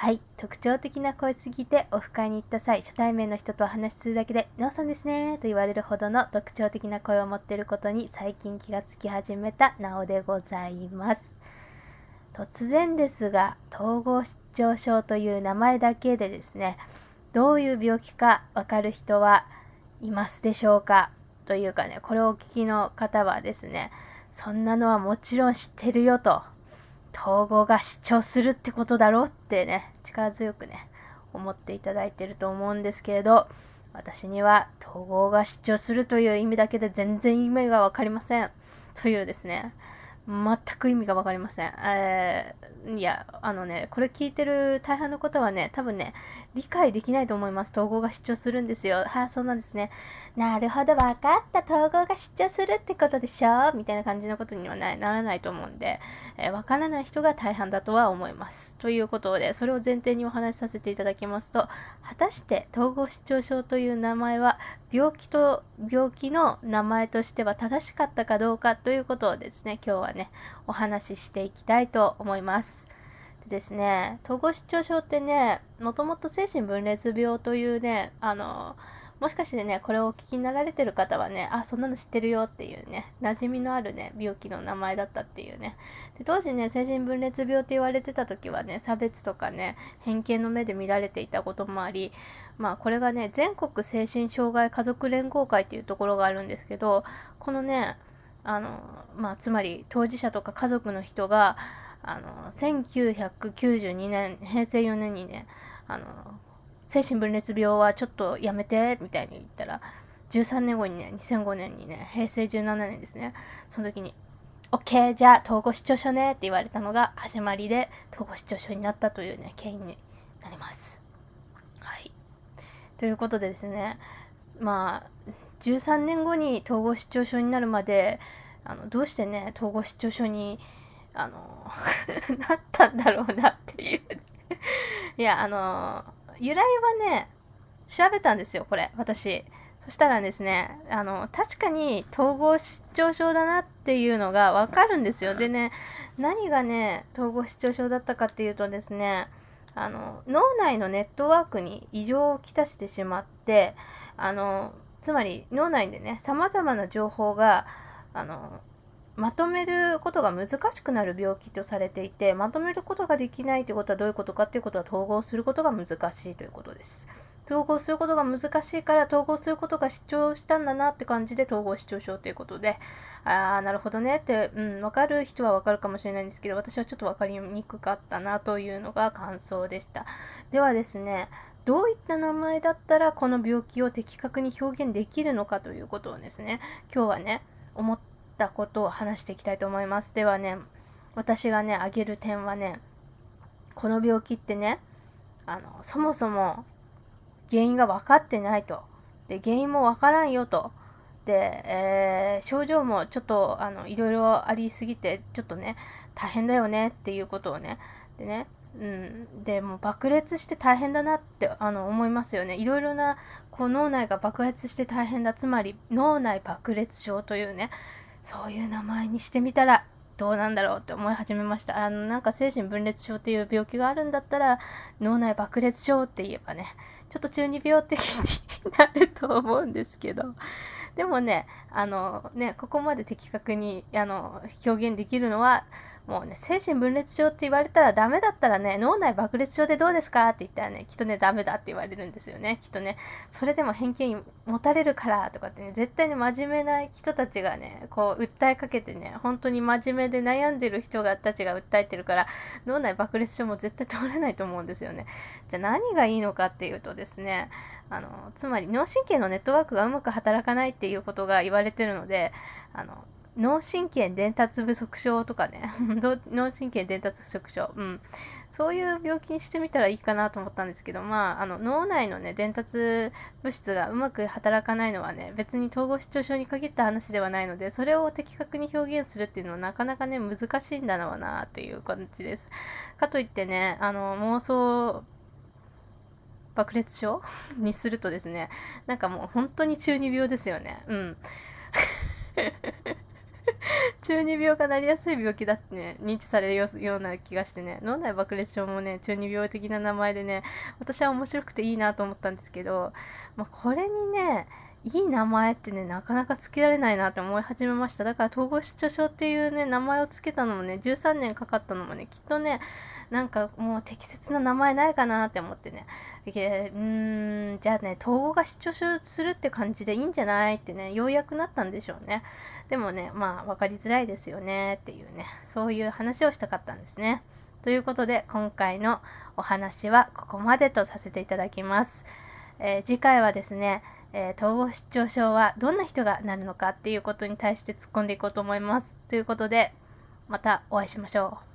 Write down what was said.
はい。特徴的な声すぎて、オフ会に行った際、初対面の人とお話しするだけで、なおさんですねと言われるほどの特徴的な声を持っていることに最近気がつき始めたなおでございます。突然ですが、統合失調症という名前だけでですね、どういう病気かわかる人はいますでしょうか？というかね、これをお聞きの方はですね、そんなのはもちろん知ってるよと。統合が主張するってことだろうってね、力強くね、思っていただいてると思うんですけれど、私には統合が主張するという意味だけで全然意味が分かりません。というですね、全く意味がわかりません。えー、いや、あのね、これ聞いてる大半の方はね、多分ね、理解できないと思います。統合が主張するんですよ。はあ、そうなんですね。なるほど、わかった。統合が主張するってことでしょ？みたいな感じのことにはなならないと思うんで、えー、わからない人が大半だとは思います。ということで、それを前提にお話しさせていただきますと、果たして統合失調症という名前は、病気と病気の名前としては正しかったかどうかということをですね、今日はね、お話ししていきたいと思います。でですね、統合失調症ってね、もともと精神分裂病というね、あの、もしかしてね、これをお聞きになられてる方はね、あ、そんなの知ってるよっていうね、馴染みのあるね、病気の名前だったっていうね。で当時ね、精神分裂病って言われてた時はね、差別とかね、偏見の目で見られていたこともあり、まあこれがね、全国精神障害家族連合会っていうところがあるんですけど、このね、あの、まあつまり当事者とか家族の人が、あの、1992年、平成4年にね、あの、精神分裂病はちょっとやめて、みたいに言ったら、13年後にね、2005年にね、平成17年ですね、その時に、OK、じゃあ統合失調症ねって言われたのが始まりで、統合失調症になったというね、経緯になります。はい。ということでですね、まあ、13年後に統合失調症になるまで、あのどうしてね、統合失調症に、あの、なったんだろうなっていう。いや、あの、由来はね、調べたんですよ、これ、私。そしたらですね、あの、確かに統合失調症だなっていうのがわかるんですよ。でね、何がね、統合失調症だったかっていうとですね、あの、脳内のネットワークに異常をきたしてしまって、あの、つまり脳内でね、様々な情報が、あの、まとめることが難しくなる病気とされていて、まとめることができないということはどういうことかっていうことは統合することが難しいということです。統合することが難しいから統合することが主張したんだなって感じで統合失調症ということで、ああ、なるほどねって、うん、わかる人はわかるかもしれないんですけど、私はちょっとわかりにくかったなというのが感想でした。ではですね、どういった名前だったらこの病気を的確に表現できるのかということをですね、今日はね、思ったことを話していきたいと思います。ではね、私がね、挙げる点はね、この病気ってね、あの、そもそも原因が分かってないと。で、原因も分からんよと。で、えー、症状もちょっと、あの、いろいろありすぎて、ちょっとね、大変だよねっていうことをね、でね、うん、でも爆裂して大変だなってあの思いますよね。いろいろなこう脳内が爆裂して大変だつまり脳内爆裂症というねそういう名前にしてみたらどうなんだろうって思い始めました。あのなんか精神分裂症っていう病気があるんだったら脳内爆裂症って言えばねちょっと中二病的になると思うんですけど。でもね、あのね、ここまで的確にあの表現できるのは、もうね、精神分裂症って言われたらダメだったらね、脳内爆裂症でどうですかって言ったらね、きっとね、ダメだって言われるんですよね。きっとね、それでも偏見持たれるからとかってね、絶対に真面目な人たちがね、こう、訴えかけてね、本当に真面目で悩んでる人がたちが訴えてるから、脳内爆裂症も絶対通れないと思うんですよね。じゃあ何がいいのかっていうとですね、あのつまり脳神経のネットワークがうまく働かないっていうことが言われてるのであの脳神経伝達不足症とかね 脳神経伝達不足症、うん、そういう病気にしてみたらいいかなと思ったんですけど、まあ、あの脳内のね伝達物質がうまく働かないのはね別に統合失調症に限った話ではないのでそれを的確に表現するっていうのはなかなかね難しいんだろうなっていう感じです。かといってねあの妄想爆裂症？にするとですね、なんかもう本当に中二病ですよね。うん。中二病がなりやすい病気だってね、認知されるような気がしてね、脳内爆裂症もね、中二病的な名前でね、私は面白くていいなと思ったんですけど、まあ、これにね、いい名前ってね、なかなか付けられないなって思い始めました。だから統合失調症っていうね、名前を付けたのもね、13年かかったのもね、きっとね、なんかもう適切な名前ないかなって思ってね、うーん、じゃあね、統合が失調症するって感じでいいんじゃないってね、ようやくなったんでしょうね。でもね、まあ分かりづらいですよねっていうね、そういう話をしたかったんですね。ということで、今回のお話はここまでとさせていただきます。えー、次回はですね、えー、統合失調症はどんな人がなるのかっていうことに対して突っ込んでいこうと思います。ということで、またお会いしましょう。